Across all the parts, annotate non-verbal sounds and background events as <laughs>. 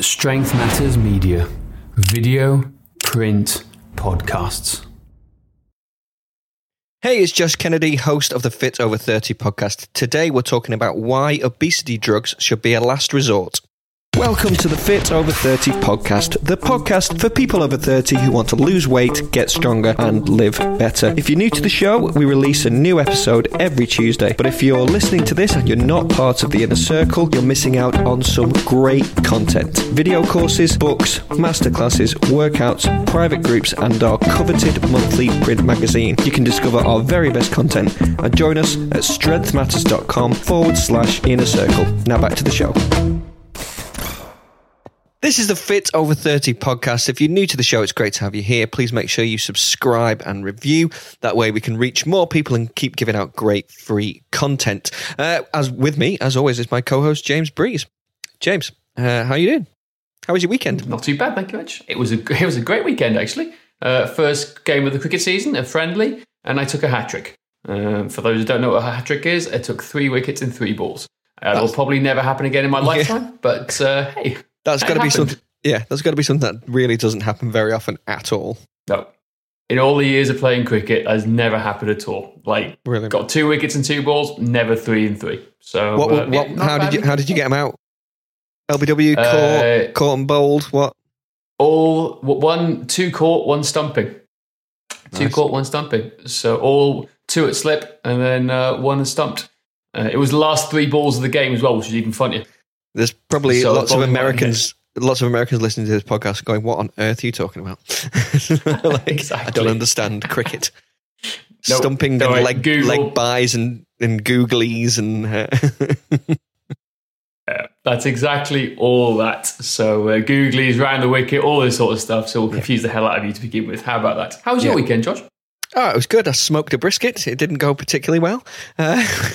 Strength Matters Media. Video, print, podcasts. Hey, it's Josh Kennedy, host of the Fit Over 30 podcast. Today we're talking about why obesity drugs should be a last resort. Welcome to the Fit Over 30 podcast, the podcast for people over 30 who want to lose weight, get stronger, and live better. If you're new to the show, we release a new episode every Tuesday. But if you're listening to this and you're not part of the inner circle, you're missing out on some great content video courses, books, masterclasses, workouts, private groups, and our coveted monthly print magazine. You can discover our very best content and join us at strengthmatters.com forward slash inner circle. Now back to the show. This is the Fit Over 30 podcast. If you're new to the show, it's great to have you here. Please make sure you subscribe and review. That way we can reach more people and keep giving out great free content. Uh, as with me, as always, is my co-host James Breeze. James, uh, how you doing? How was your weekend? Not too bad, thank you much. It was a <laughs> it was a great weekend actually. Uh, first game of the cricket season, a friendly, and I took a hat trick. Um, for those who don't know what a hat trick is, I took three wickets in three balls. Uh, That'll probably never happen again in my <laughs> lifetime, but uh, hey, That's got to be something. Yeah, that's got to be something that really doesn't happen very often at all. No. In all the years of playing cricket, has never happened at all. Like, Really? got two wickets and two balls, never three and three. So, What? uh, what? how bad did you? How did you get them out? LBW, Uh, caught, caught and bowled. What? all one, two caught, one stumping. Two Nice. caught, one stumping. So all two at slip, and then uh, one stumped. Uh, it was the last three balls of the game as well, which is even funnier. There's probably So lots of Americans. Lots of Americans listening to this podcast going, "What on earth are you talking about?" <laughs> like, I don't understand cricket. No, Stumping no, and leg Google- leg byes and and googlies and uh, <laughs> Yeah, that's exactly all that. So uh, googlies round the wicket, all this sort of stuff. So we'll confuse the hell out of you to begin with. How about that? How was your Yeah. weekend, Josh? Oh, it was good. I smoked a brisket. It didn't go particularly well. Uh. <laughs>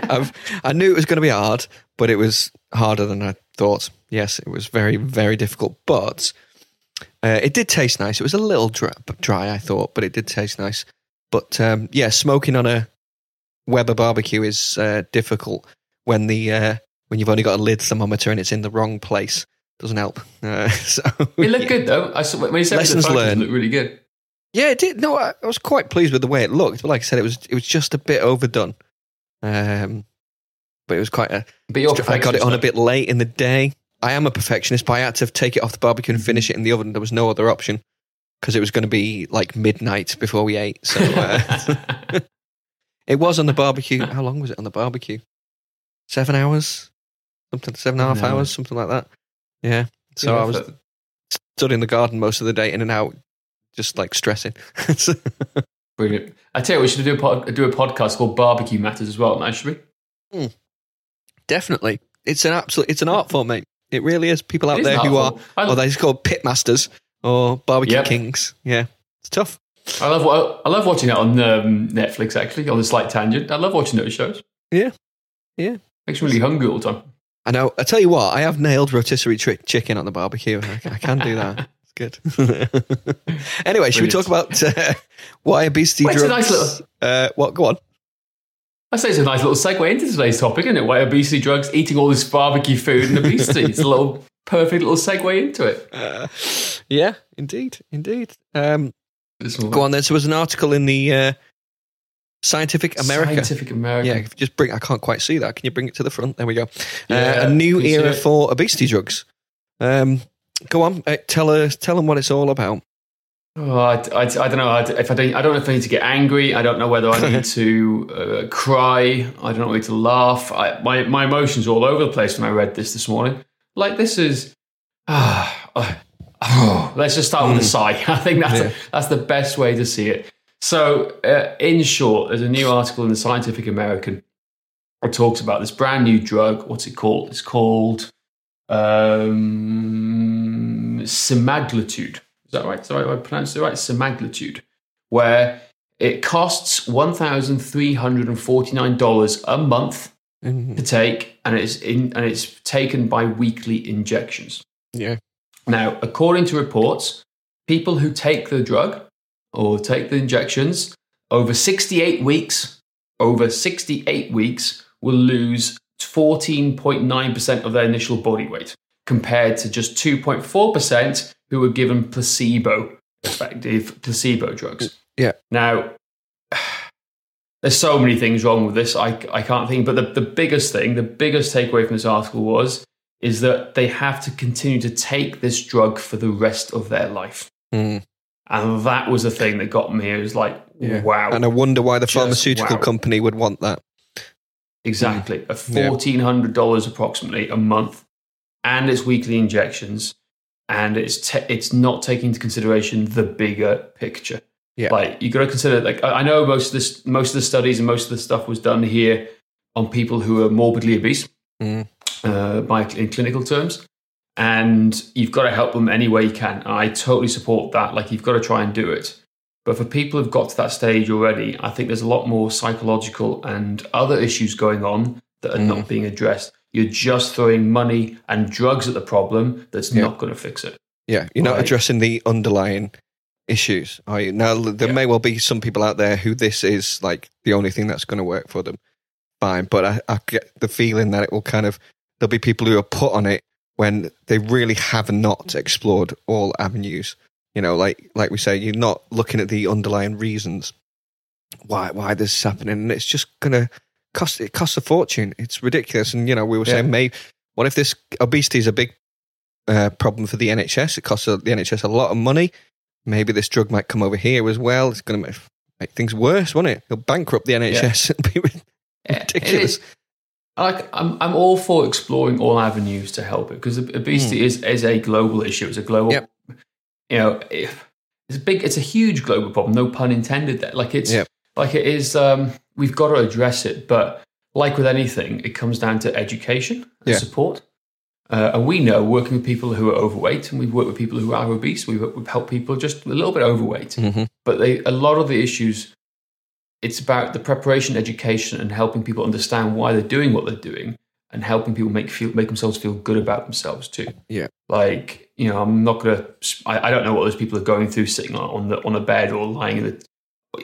I've, I knew it was going to be hard, but it was harder than I thought. Yes, it was very, very difficult, but uh, it did taste nice. It was a little dry, dry, I thought, but it did taste nice. But um, yeah, smoking on a Weber barbecue is uh, difficult when the uh, when you've only got a lid thermometer and it's in the wrong place. Doesn't help. Uh, <laughs> so It looked yeah. good though. I saw when you said Lessons learned. It looked really good. Yeah, it did. No, I, I was quite pleased with the way it looked. But like I said, it was it was just a bit overdone. Um, but it was quite a. But I got it on a bit late in the day. I am a perfectionist, but I had to take it off the barbecue and finish it in the oven. There was no other option because it was going to be like midnight before we ate. So uh, <laughs> it was on the barbecue. How long was it on the barbecue? Seven hours, something seven and a half No. hours, something like that. Yeah. So Good I was stood in the garden most of the day, in and out, just like stressing. <laughs> Brilliant. I tell you, we should do a pod, do a podcast called Barbecue Matters as well, man. should we? Definitely, it's an absolute, it's an art form, mate. It really is. People out is there who are, form. I- or they're called pit masters or barbecue Yep. kings. Yeah, it's tough. I love I love watching it on um, Netflix. Actually, on a slight tangent, I love watching those shows. Yeah. Yeah. makes me really hungry all the time. I know. I tell you what, I have nailed rotisserie tri- chicken on the barbecue. I, I can do that. Good. <laughs> anyway, should we talk about uh, why obesity Well, it's a drugs? nice little- uh, what? Go on. I say it's a nice little segue into today's topic, isn't it? Why obesity drugs, eating all this barbecue food, and obesity. it's a little <laughs> perfect little segue into it. Uh, yeah, indeed, indeed. Um, go on. Then. So there was an article in the uh, Scientific America. Scientific American. Yeah, if you just bring. I can't quite see that. Can you bring it to the front? There we go. Yeah, uh, a new can you see era for obesity drugs. Um, go on. Uh, tell us. Tell them what it's all about. Oh, I, I, I don't know. I, if I don't, I don't know if I need to get angry. I don't know whether I need <laughs> to uh, cry. I don't know whether to laugh. I, my my emotions all over the place when I read this this morning. Like this is. ah, uh, oh, let's just start with a sigh. <laughs> I think that's Yeah. that's the best way to see it. So, uh, in short, there's a new article in the Scientific American that talks about this brand new drug. What's it called? It's called um, semaglutide. Is that right? Is that right? I pronounced it right? Semaglutide, where it costs one thousand three hundred and forty nine dollars a month Mhm. to take, and it's in and it's taken by weekly injections. Yeah. Now, according to reports, people who take the drug or take the injections over 68 weeks, over 68 weeks will lose 14.9% of their initial body weight. compared to just 2.4% who were given placebo effective placebo drugs. Yeah. Now, there's so many things wrong with this. I, I can't think, but the, the biggest thing, the biggest takeaway from this article was is that they have to continue to take this drug for the rest of their life. Mm. And that was the thing that got me. It was like, Yeah. wow. And I wonder why the pharmaceutical wow. company would want that. Exactly. A $1,400 approximately a month. And it's weekly injections. And it's, te- it's not taking into consideration the bigger picture. Yeah. Like you got to consider, like I I know most of this, most of the studies and most of the stuff was done here on people who are morbidly obese, Mm. uh, by in clinical terms, and you've got to help them any way you can. I totally support that. Like you've got to try and do it. But for people who've got to that stage already, I think there's a lot more psychological and other issues going on that are Mm. not being addressed. You're just throwing money and drugs at the problem that's Yeah. not going to fix it. Yeah, you're not addressing the underlying issues. Are you? Now, there Yeah. may well be some people out there who this is like the only thing that's going to work for them. Fine, but I, I get the feeling that it will kind of there'll be people who are put on it when they really have not explored all avenues. You know, like like we say, you're not looking at the underlying reasons why why this is happening, and it's just gonna cost it costs a fortune. It's ridiculous, and you know we were Yeah. saying, maybe what if this obesity is a big uh, problem for the NHS? It costs the NHS a lot of money. Maybe this drug might come over here as well. It's going to make, make things worse, won't it? It'll bankrupt the NHS. <laughs> It'll be ridiculous. It is. Like I'm, I'm all for exploring all avenues to help it because obesity is, is a global issue. It's a global, Yep. You know, if- it's a big, it's a huge global problem. No pun intended. There, like it's Yep. like it is. Um, we've got to address it, but like with anything, it comes down to education and Yeah. support. Uh, and we know working with people who are overweight, and we've worked with people who are obese. We've, we've helped people just a little bit overweight Mhm. but they, a lot of the issues it's about the preparation education and helping people understand why they're doing what they're doing and helping people make feel make themselves feel good about themselves too Yeah. like you know i'm not gonna i, I don't know what those people are going through sitting on, the on a bed or lying in the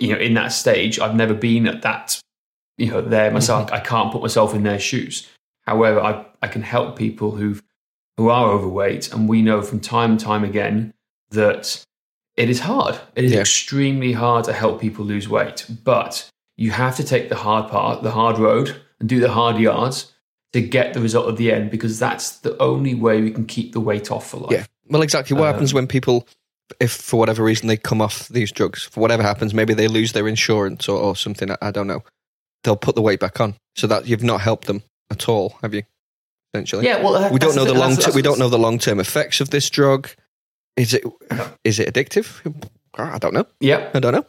you know in that stage i've never been at that you know there mm-hmm. myself i can't put myself in their shoes however i, I can help people who who are overweight and we know from time and time again that it is hard. It is Yeah. extremely hard to help people lose weight, but you have to take the hard part, the hard road, and do the hard yards to get the result at the end because that's the only way we can keep the weight off for life. Yeah. Well, exactly. What Um, happens when people, if for whatever reason they come off these drugs, for whatever happens, maybe they lose their insurance or, or something. I, I don't know. They'll put the weight back on, so that you've not helped them at all, have you? Essentially, Yeah, well, we don't know the thing, long. that's- we don't know the long term effects of this drug. Is it No. is it addictive? I don't know. Yeah, I don't know.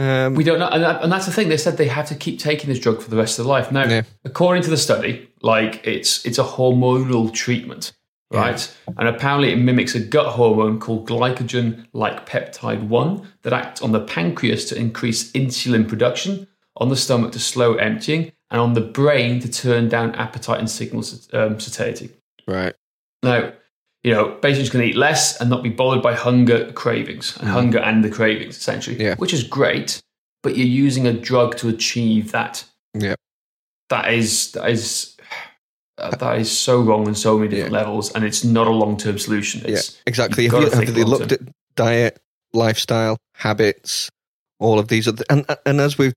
Um, we don't know, and, that, and that's the thing. They said they have to keep taking this drug for the rest of their life. Now, Yeah. according to the study, like it's it's a hormonal treatment, right? And apparently, it mimics a gut hormone called glycogen-like peptide one that acts on the pancreas to increase insulin production, on the stomach to slow emptying, and on the brain to turn down appetite and signal um, satiety. right. Now, you know, basically just going to eat less and not be bothered by hunger cravings and hunger and the cravings, essentially, Mm. Yeah. which is great. But you're using a drug to achieve that. Yeah. That is that is <sighs> uh, that is so wrong on so many different Yeah. levels, and it's not a long term solution. Yeah. Exactly. you've you, have they looked at diet, lifestyle, habits, all of these? Other, and and as we've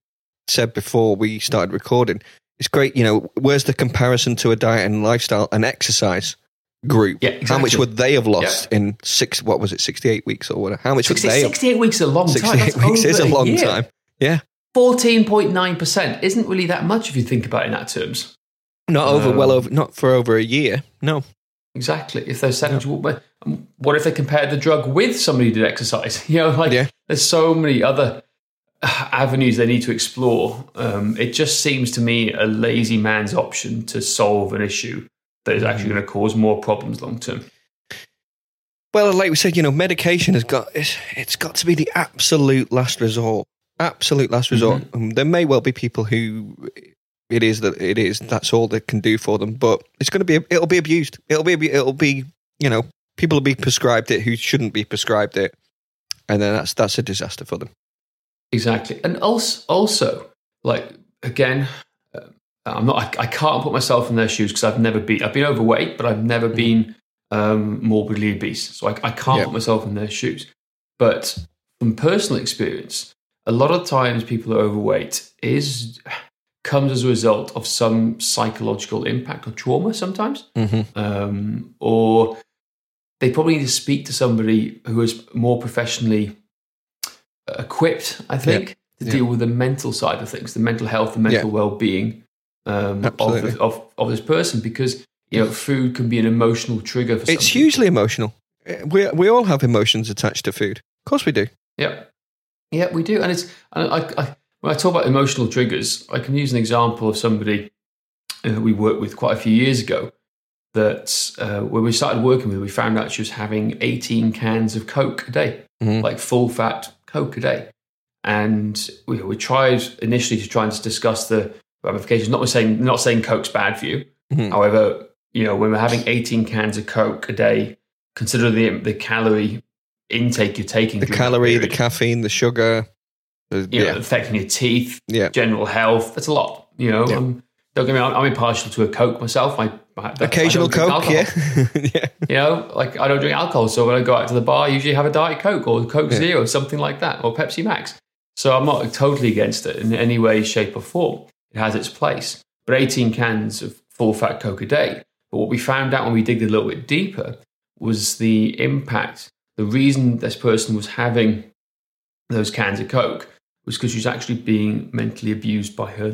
said before, we started recording. It's great. You know, where's the comparison to a diet and lifestyle and exercise group? Yeah, How much would they have lost in six? What was it? Sixty-eight weeks or whatever? How much 60, would they? have 68 weeks is a long time. 68 weeks is a long year. time. Yeah. 14.9% isn't really that much if you think about it in that terms. Not over. Um, well over. Not for over a year. No. Exactly. If they're sedentary, what- what if they compared the drug with somebody who did exercise? <laughs> You know, like Yeah. there's so many other avenues they need to explore. Um, it just seems to me a lazy man's option to solve an issue that is actually going to cause more problems long term. Well, like we said, you know, medication has got it's, it's got to be the absolute last resort. Absolute last resort. Um, there may well be people who it is that it is that's all they can do for them, but it's going to be it'll be abused. It'll be it'll be you know people will be prescribed it who shouldn't be prescribed it, and then that's that's a disaster for them. Exactly. And also, also like, again, I'm not, I, I can't put myself in their shoes because I've never been, I've been overweight, but I've never been um, morbidly obese, so I, I can't Yeah. put myself in their shoes. But from personal experience, a lot of times people are overweight is comes as a result of some psychological impact or trauma sometimes, Mm-hmm. um, or they probably need to speak to somebody who is more professionally equipped, I think, to Yeah. deal with the mental side of things, the mental health, the mental well-being um, of, of of this person, because you know food can be an emotional trigger for. It's hugely emotional. Uh, We we all have emotions attached to food. Of course we do. Yeah, yeah, we do, and it's and I, I when I talk about emotional triggers, I can use an example of somebody uh, we worked with quite a few years ago. That uh, when we started working with, her, we found out she was having 18 cans of Coke a day, Mhm. like full fat Coke a day, and we, we tried initially to try and discuss the ramifications. Not saying not saying Coke's bad for you, Mhm. however, you know when we're having 18 cans of Coke a day, consider the the calorie intake you're taking. The calorie, the caffeine, the sugar. the- you know, yeah, affecting your teeth, yeah. general health. That's a lot. You know, Yeah. um, don't get me wrong. I'm impartial to a Coke myself. I, I Occasional I Coke, yeah, <laughs> yeah. You know, like I don't drink alcohol, so when I go out to the bar, I usually have a diet Coke or Coke Yeah. Zero, something like that, or Pepsi Max. So I'm not totally against it in any way, shape, or form. It has its place. But 18 cans of full fat Coke a day. But what we found out when we digged a little bit deeper was the impact. The reason this person was having those cans of Coke was because she was actually being mentally abused by her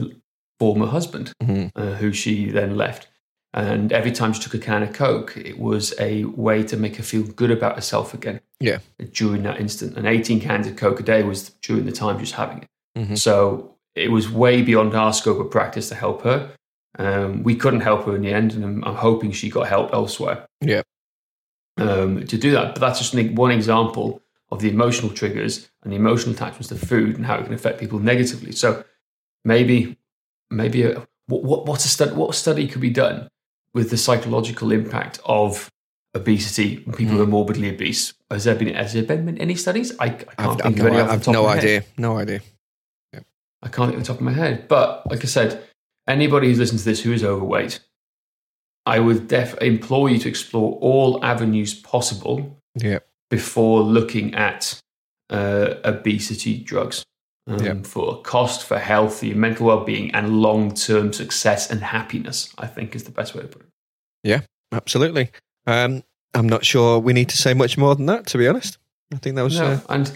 former husband, Mhm. uh, who she then left. And every time she took a can of Coke, it was a way to make her feel good about herself again Yeah. during that instant. And 18 cans of Coke a day was during the time she was having it. Mhm. So it was way beyond our scope of practice to help her. Um, we couldn't help her in the end, and I'm, I'm hoping she got help elsewhere Yeah. um, to do that. But that's just one example of the emotional triggers and the emotional attachments to food and how it can affect people negatively. So maybe, maybe a, what, what, what's a study? What study could be done with the psychological impact of obesity when people Hmm. who are morbidly obese? Has there been has there been any studies? I, I can't I've, think I've of no, any off the I've top no of my head. idea. No idea. I can't think off the top of my head. But like I said, anybody who's listened to this who is overweight, I would def- implore you to explore all avenues possible Yeah. before looking at uh, obesity drugs um, Yeah. for cost, for health, for your mental well-being, and long-term success and happiness. I think is the best way to put it. Yeah, absolutely. Um, I'm not sure we need to say much more than that, to be honest. I think that was. No, Uh, and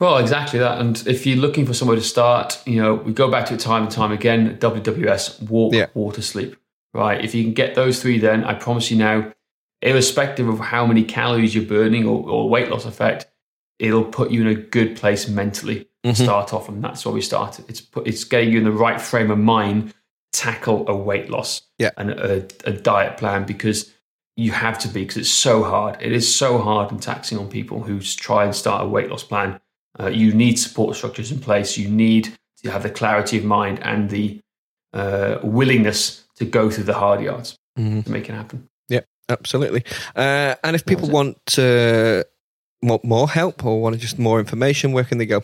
well, exactly that. And if you're looking for somewhere to start, you know, we go back to it time and time again. WWS, walk, Yeah. water, sleep. Right. If you can get those three, then I promise you now, irrespective of how many calories you're burning or, or weight loss effect, it'll put you in a good place mentally. to Mhm. Start off, and that's where we started. It's put, it's getting you in the right frame of mind. to Tackle a weight loss Yeah. and a, a diet plan because you have to be because it's so hard. It is so hard and taxing on people who try and start a weight loss plan. Uh, you need support structures in place. You need to have the clarity of mind and the uh, willingness to go through the hard yards Mhm. to make it happen. Yeah, absolutely. Uh, and if people want uh, want more help or want just more information, where can they go?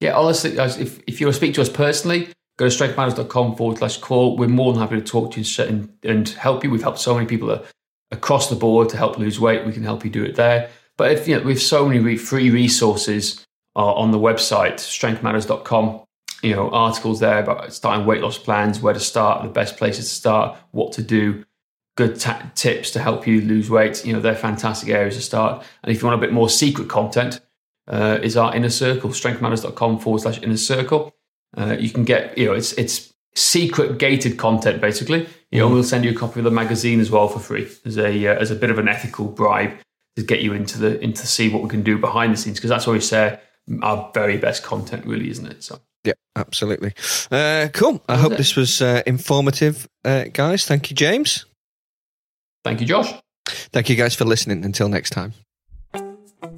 Yeah, honestly, if, if you want to speak to us personally, go to strengthmatters.com forward slash call. We're more than happy to talk to you and and, help you. We've helped so many people across the board to help lose weight. We can help you do it there. But if you know, we have so many free resources uh, on the website, strengthmatters.com. You know, articles there about starting weight loss plans, where to start, the best places to start, what to do, good ta- tips to help you lose weight. You know, they're fantastic areas to start. And if you want a bit more secret content, uh, is our inner circle, strengthmatters.com forward slash inner circle. Uh, you can get, you know, it's it's secret gated content basically. You know, we'll send you a copy of the magazine as well for free as a uh, as a bit of an ethical bribe to get you into the into see what we can do behind the scenes because that's where we share our very best content, really, isn't it? So Yeah, absolutely. Uh, cool. I hope it. this was uh, informative, uh, guys. Thank you, James. thank you, Josh. Thank you, guys, for listening. Until next time.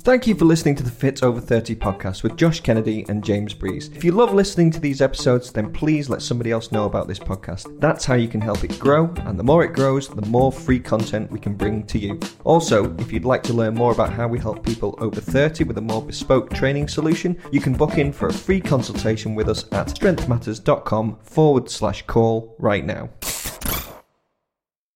Thank you for listening to the Fit Over 30 podcast with Josh Kennedy and James Breeze. If you love listening to these episodes, then please let somebody else know about this podcast. That's how you can help it grow, and the more it grows, the more free content we can bring to you. Also, if you'd like to learn more about how we help people over 30 with a more bespoke training solution, you can book in for a free consultation with us at strengthmatters.com forward slash call right now.